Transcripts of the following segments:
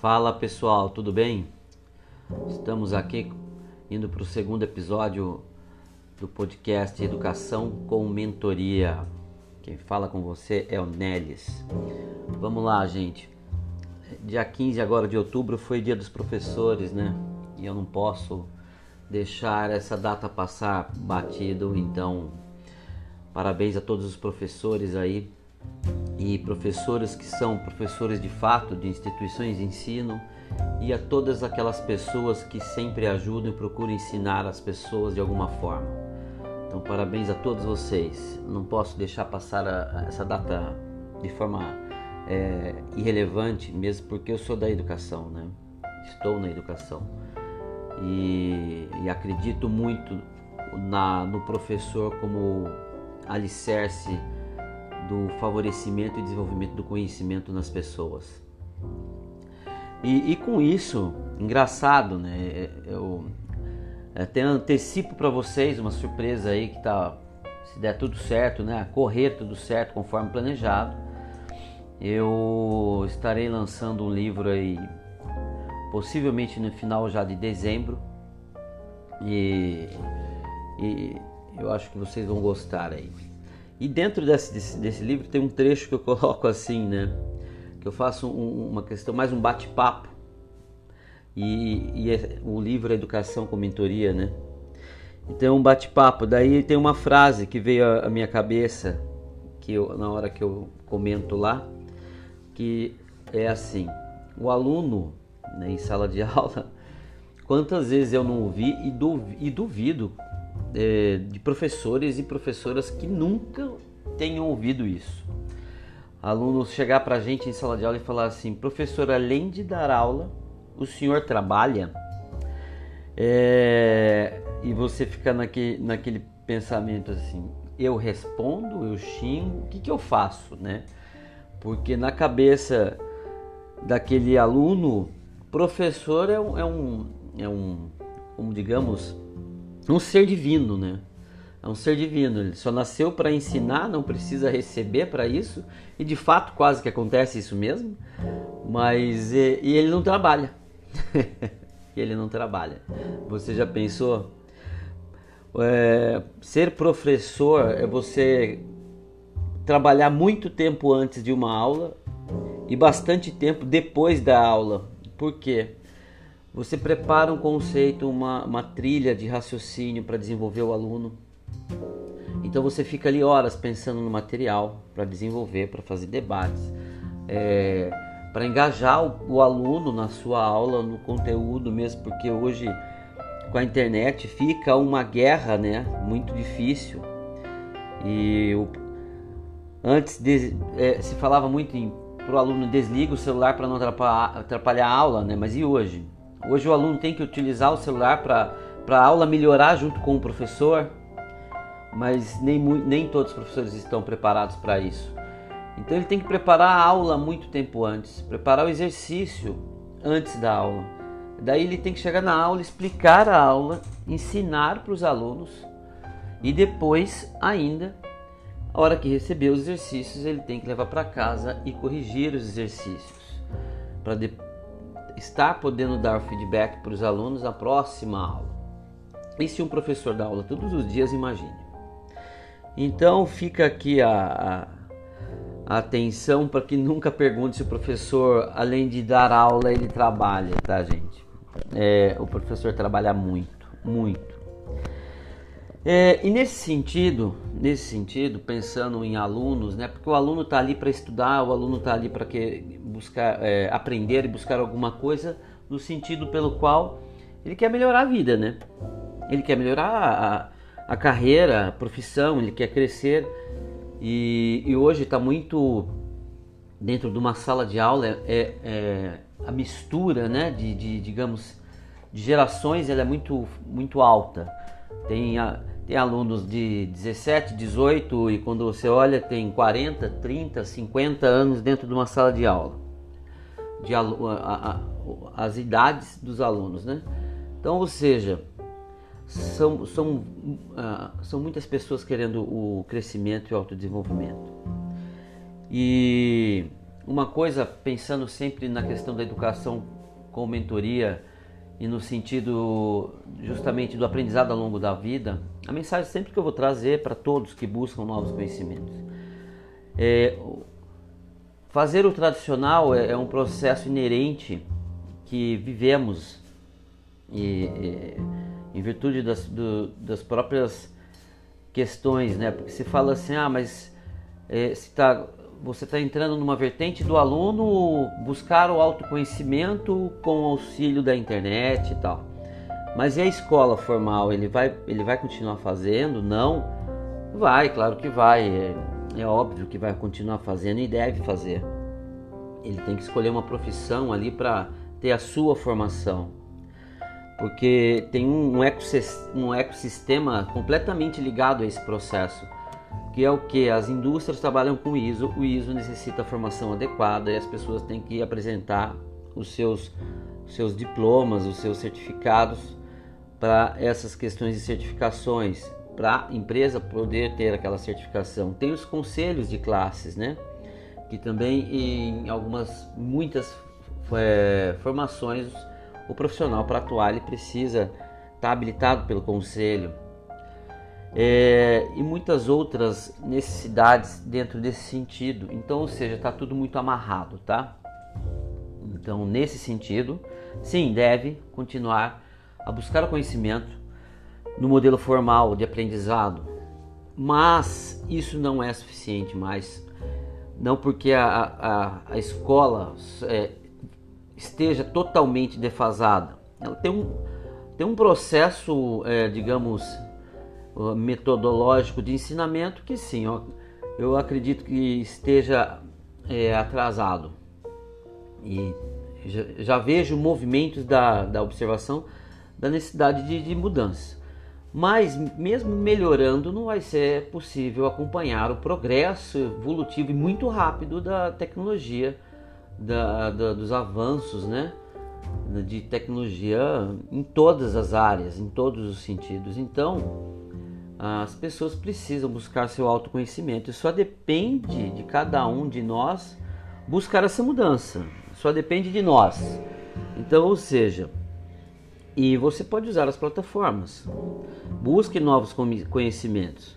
Fala pessoal, tudo bem? Estamos aqui indo para o segundo episódio do podcast Educação com Mentoria. Quem fala com você é o Nelis. Vamos lá, gente. Dia 15 agora de outubro foi dia dos professores, né? E eu não posso deixar essa data passar batido, então parabéns a todos os professores aí e professores que são professores de fato de instituições de ensino e a todas aquelas pessoas que sempre ajudam e procuram ensinar as pessoas de alguma forma. Então, parabéns a todos vocês. Não posso deixar passar a, a essa data de forma é, irrelevante, mesmo porque eu sou da educação, né? Estou na educação e, e acredito muito na, no professor como alicerce do favorecimento e desenvolvimento do conhecimento nas pessoas. E, e com isso, engraçado, né? É, eu até antecipo para vocês uma surpresa aí que tá, se der tudo certo, né? Correr tudo certo conforme planejado, eu estarei lançando um livro aí, possivelmente no final já de dezembro, e, e eu acho que vocês vão gostar aí. E dentro desse, desse, desse, livro tem um trecho que eu coloco assim, né? Que eu faço um, uma questão, mais um bate-papo. E, e é, o livro é Educação com Mentoria, né? Então, um bate-papo. Daí tem uma frase que veio à minha cabeça, que eu, na hora que eu comento lá, que é assim: o aluno né, em sala de aula, quantas vezes eu não ouvi e duvido é, de professores e professoras que nunca tenham ouvido isso. Alunos chegar para a gente em sala de aula e falar assim: professor, além de dar aula, o senhor trabalha? É, e você fica naquele, pensamento assim: eu respondo, eu xingo, o que, que eu faço, né? Porque na cabeça daquele aluno, professor é um, é um, é um como digamos, um ser divino, né? É um ser divino, ele só nasceu para ensinar, não precisa receber para isso, e de fato quase que acontece isso mesmo, mas e, e ele não trabalha. ele não trabalha. Você já pensou? É, ser professor é você trabalhar muito tempo antes de uma aula e bastante tempo depois da aula. Por quê? Você prepara um conceito, uma, uma trilha de raciocínio para desenvolver o aluno. Então você fica ali horas pensando no material para desenvolver, para fazer debates, é, para engajar o, o, aluno na sua aula, no conteúdo mesmo, porque hoje com a internet fica uma guerra, né, muito difícil. E antes de, é, se falava muito para o aluno desliga o celular para não atrapalhar, atrapalhar a aula, né? Mas e hoje? Hoje o aluno tem que utilizar o celular para a aula melhorar junto com o professor, mas nem, nem todos os professores estão preparados para isso. Então ele tem que preparar a aula muito tempo antes, preparar o exercício antes da aula. Daí ele tem que chegar na aula, explicar a aula, ensinar para os alunos e depois ainda, a hora que receber os exercícios, ele tem que levar para casa e corrigir os exercícios para depois estar podendo dar feedback para os alunos na próxima aula. E se um professor dá aula todos os dias, imagine. Então fica aqui a, a, a atenção para que nunca pergunte se o professor, além de dar aula, ele trabalha, tá, gente? É, o professor trabalha muito, muito. É, e nesse sentido, nesse sentido, pensando em alunos, né? Porque o aluno está ali para estudar, o aluno está ali para buscar é, aprender e buscar alguma coisa no sentido pelo qual ele quer melhorar a vida, né? Ele quer melhorar a, a carreira, a profissão, ele quer crescer e, e hoje está muito dentro de uma sala de aula é, é a mistura, né? De, de digamos de gerações, ela é muito muito alta. Tem, a, tem alunos de 17, 18 e quando você olha tem 40, 30, 50 anos dentro de uma sala de aula. De, a, a, as idades dos alunos, né? Então, ou seja, são, são, uh, são muitas pessoas querendo o crescimento e o autodesenvolvimento. E uma coisa pensando sempre na questão da educação com mentoria e no sentido justamente do aprendizado ao longo da vida, a mensagem sempre que eu vou trazer para todos que buscam novos conhecimentos é fazer o tradicional é, é um processo inerente que vivemos e, e em virtude das, do, das próprias questões, né? Porque se fala assim, ah, mas é, se tá, você está entrando numa vertente do aluno buscar o autoconhecimento com o auxílio da internet e tal. Mas e a escola formal? Ele vai, ele vai continuar fazendo? Não? Vai, claro que vai. É, é óbvio que vai continuar fazendo e deve fazer. Ele tem que escolher uma profissão ali para ter a sua formação porque tem um, um ecossistema completamente ligado a esse processo, que é o que as indústrias trabalham com ISO, o ISO necessita formação adequada e as pessoas têm que apresentar os seus, seus diplomas, os seus certificados para essas questões de certificações, para a empresa poder ter aquela certificação. Tem os conselhos de classes, né? Que também em algumas, muitas é, formações o profissional para atuar ele precisa estar tá habilitado pelo conselho é, e muitas outras necessidades dentro desse sentido. Então, ou seja, está tudo muito amarrado, tá? Então, nesse sentido, sim, deve continuar a buscar o conhecimento no modelo formal de aprendizado, mas isso não é suficiente mais. Não porque a, a, a escola é, esteja totalmente defasada. Ela tem um, tem um processo, é, digamos, metodológico de ensinamento que sim, ó, eu acredito que esteja é, atrasado. E já, já, vejo movimentos da, da observação da necessidade de, de mudança. Mas mesmo melhorando, não vai ser possível acompanhar o progresso evolutivo e muito rápido da tecnologia da, da, dos avanços né, de tecnologia em todas as áreas, em todos os sentidos. Então, as pessoas precisam buscar seu autoconhecimento e só depende de cada um de nós buscar essa mudança. Só depende de nós. Então, ou seja, e você pode usar as plataformas. Busque novos conhecimentos.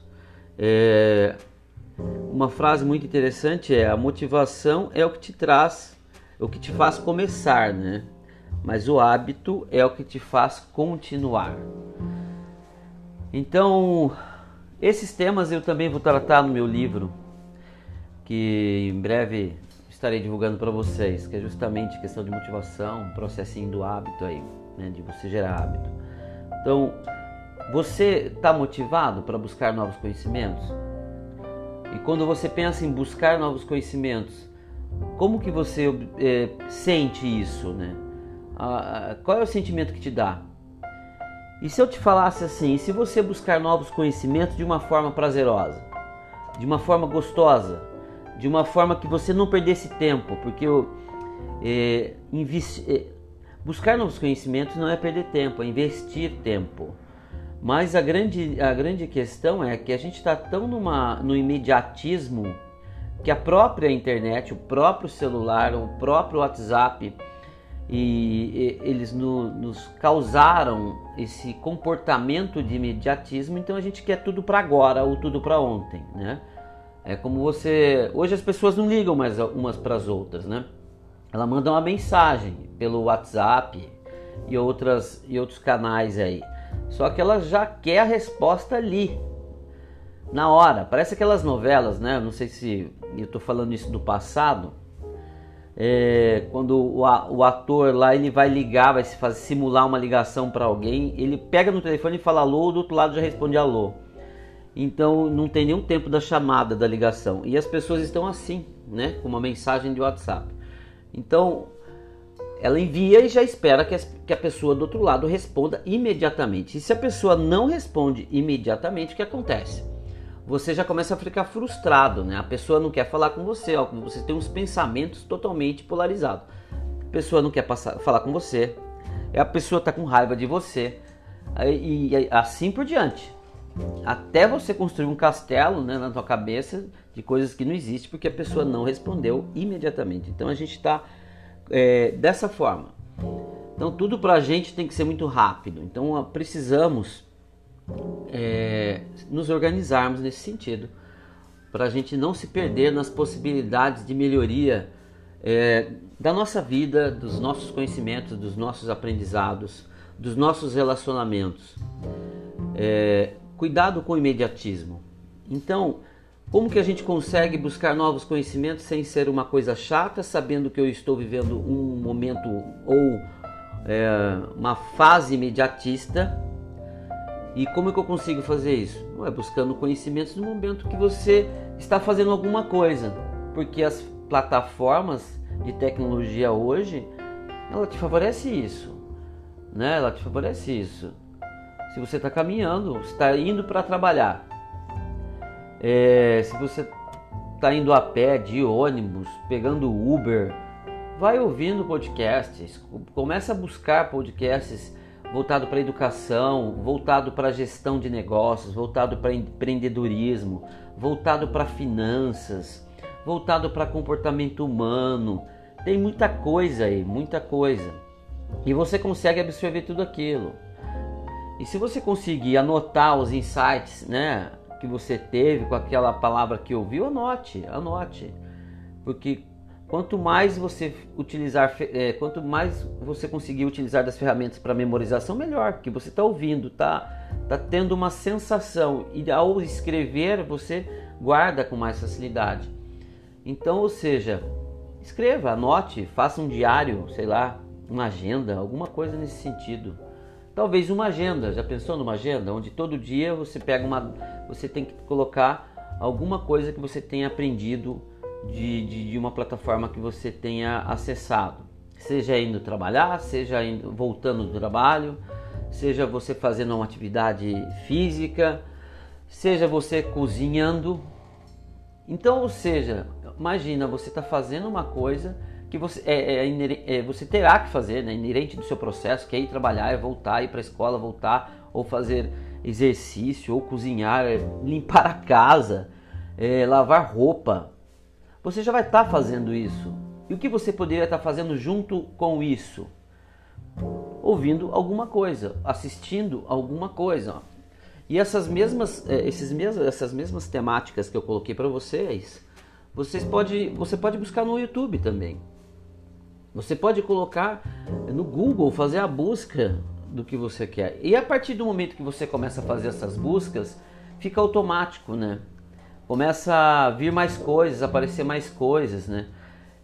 É, uma frase muito interessante é: a motivação é o que te traz, o que te faz começar, né? Mas o hábito é o que te faz continuar. Então, esses temas eu também vou tratar no meu livro, que em breve estarei divulgando para vocês, que é justamente questão de motivação, processinho do hábito aí, né, de você gerar hábito. Então, você está motivado para buscar novos conhecimentos? E quando você pensa em buscar novos conhecimentos, como que você é, sente isso, né? Ah, qual é o sentimento que te dá? E se eu te falasse assim, se você buscar novos conhecimentos de uma forma prazerosa, de uma forma gostosa, de uma forma que você não perdesse tempo, porque eu, é, é, buscar novos conhecimentos não é perder tempo, é investir tempo. Mas a grande, a grande questão é que a gente está tão numa, no imediatismo que a própria internet, o próprio celular, o próprio WhatsApp, e, eles no, nos causaram esse comportamento de imediatismo, então a gente quer tudo para agora ou tudo para ontem, né? É como você. Hoje as pessoas não ligam mais umas para as outras, né? Ela manda uma mensagem pelo WhatsApp e, outras, e outros canais aí. Só que ela já quer a resposta ali, na hora. Parece aquelas novelas, né? Não sei se eu estou falando isso do passado. É, quando o, o, ator lá ele vai ligar, vai se fazer simular uma ligação para alguém, ele pega no telefone e fala alô, do outro lado já responde alô. Então não tem nenhum tempo da chamada da ligação. E as pessoas estão assim, né? Com uma mensagem de WhatsApp. Então ela envia e já espera que, que a pessoa do outro lado responda imediatamente. E se a pessoa não responde imediatamente, o que acontece? Você já começa a ficar frustrado, né? A pessoa não quer falar com você, ó, você tem uns pensamentos totalmente polarizados. A pessoa não quer passar, falar com você, a pessoa está com raiva de você, e, e assim por diante. até você construir um castelo né, na tua cabeça de coisas que não existem porque a pessoa não respondeu imediatamente. Então a gente está é, dessa forma. Então tudo para a gente tem que ser muito rápido. Então precisamos é, nos organizarmos nesse sentido para a gente não se perder nas possibilidades de melhoria é, da nossa vida, dos nossos conhecimentos, dos nossos aprendizados, dos nossos relacionamentos. É, cuidado com o imediatismo. Então, como que a gente consegue buscar novos conhecimentos sem ser uma coisa chata, sabendo que eu estou vivendo um momento ou é, uma fase imediatista? E como é que eu consigo fazer isso? Não é buscando conhecimentos no momento que você está fazendo alguma coisa, porque as plataformas de tecnologia hoje, ela te favorece isso, né? Ela te favorece isso. Se você está caminhando, está indo para trabalhar, é, se você está indo a pé, de ônibus, pegando Uber, vai ouvindo podcasts, começa a buscar podcasts voltado para educação, voltado para gestão de negócios, voltado para empreendedorismo, voltado para finanças, voltado para comportamento humano, tem muita coisa aí, muita coisa. E você consegue absorver tudo aquilo. E se você conseguir anotar os insights, né, que você teve com aquela palavra que ouviu, anote, anote. Porque quanto mais você utilizar, é, quanto mais você conseguir utilizar das ferramentas para memorização, melhor, porque você está ouvindo, tá, tá tendo uma sensação e ao escrever você guarda com mais facilidade. Então, ou seja, escreva, anote, faça um diário, sei lá, uma agenda, alguma coisa nesse sentido. Talvez uma agenda, já pensou numa agenda onde todo dia você pega uma, você tem que colocar alguma coisa que você tenha aprendido de, de, de uma plataforma que você tenha acessado, seja indo trabalhar, seja indo, voltando do trabalho, seja você fazendo uma atividade física, seja você cozinhando. Então, ou seja, Imagina, você está fazendo uma coisa que você, é, é, é, você terá que fazer, né? inerente do seu processo, que é ir trabalhar, é voltar, ir para a escola, voltar, ou fazer exercício, ou cozinhar, é limpar a casa, é, lavar roupa. Você já vai estar tá fazendo isso. E o que você poderia estar tá fazendo junto com isso? Ouvindo alguma coisa, assistindo alguma coisa. E essas mesmas, é, esses mesmos, essas mesmas temáticas que eu coloquei para vocês, vocês pode, você pode buscar no YouTube também. Você pode colocar no Google, fazer a busca do que você quer. E a partir do momento que você começa a fazer essas buscas, fica automático, né? Começa a vir mais coisas, aparecer mais coisas, né?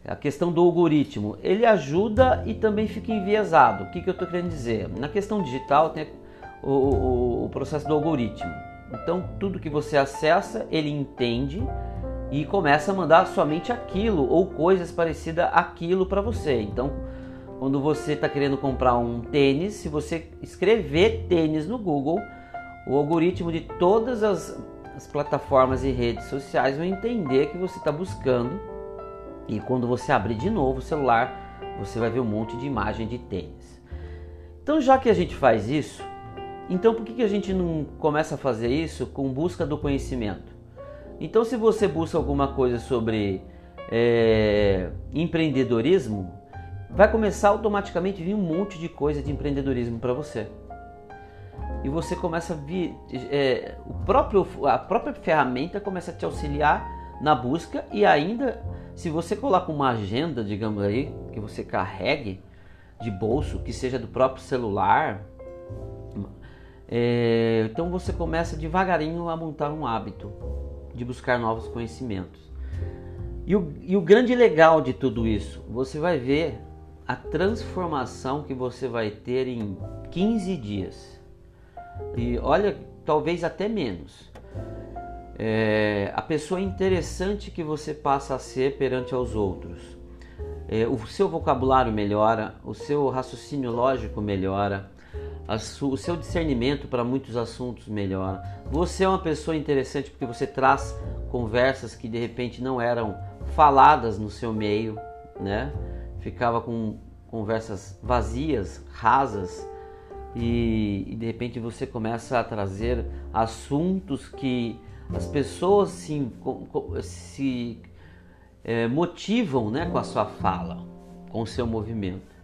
A questão do algoritmo, ele ajuda e também fica enviesado. O que, que eu estou querendo dizer? Na questão digital tem o, o, o processo do algoritmo. Então, tudo que você acessa, ele entende e começa a mandar somente aquilo ou coisas parecidas aquilo para você. Então, quando você está querendo comprar um tênis, se você escrever tênis no Google, o algoritmo de todas as, as plataformas e redes sociais vai entender que você está buscando. E quando você abrir de novo o celular, você vai ver um monte de imagem de tênis. Então, já que a gente faz isso, então por que, que a gente não começa a fazer isso com busca do conhecimento? Então, se você busca alguma coisa sobre é, empreendedorismo, vai começar automaticamente a vir um monte de coisa de empreendedorismo para você. E você começa a vir, é, o próprio, a própria ferramenta começa a te auxiliar na busca e ainda, se você coloca uma agenda, digamos aí, que você carregue de bolso, que seja do próprio celular, é, então você começa devagarinho a montar um hábito de buscar novos conhecimentos. E o, e o grande legal de tudo isso, você vai ver a transformação que você vai ter em 15 dias. E olha, talvez até menos. É, a pessoa interessante que você passa a ser perante aos outros. É, o seu vocabulário melhora, o seu raciocínio lógico melhora, o seu discernimento para muitos assuntos melhora. Você é uma pessoa interessante porque você traz conversas que de repente não eram faladas no seu meio, né? Ficava com conversas vazias, rasas, e, e de repente você começa a trazer assuntos que as pessoas se, se é, motivam né, com a sua fala, com o seu movimento.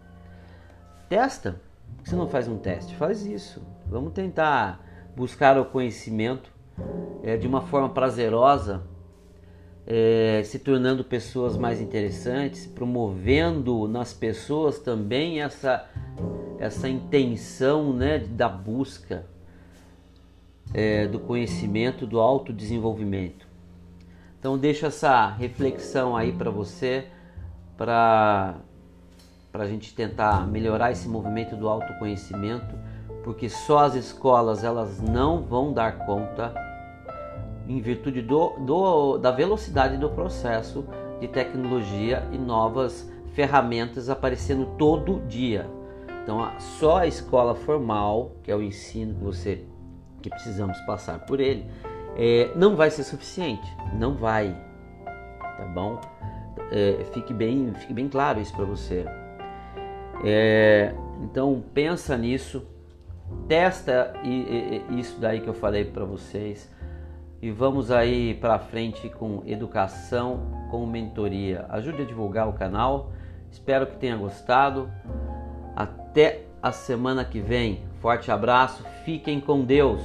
Testa. Por que você não faz um teste? Faz isso. Vamos tentar buscar o conhecimento é, de uma forma prazerosa, é, se tornando pessoas mais interessantes, promovendo nas pessoas também essa, essa intenção né, da busca é, do conhecimento, do autodesenvolvimento. Então deixo essa reflexão aí para você, para a gente tentar melhorar esse movimento do autoconhecimento, porque só as escolas elas não vão dar conta em virtude do, do, da velocidade do processo de tecnologia e novas ferramentas aparecendo todo dia. Então, só a escola formal, que é o ensino que você que precisamos passar por ele, é, não vai ser suficiente. Não vai, tá bom? É, fique bem, fique bem claro isso para você. É, então pensa nisso, testa isso daí que eu falei para vocês e vamos aí para frente com educação, com mentoria. Ajude a divulgar o canal. Espero que tenha gostado. Até a semana que vem. Forte abraço. Fiquem com Deus.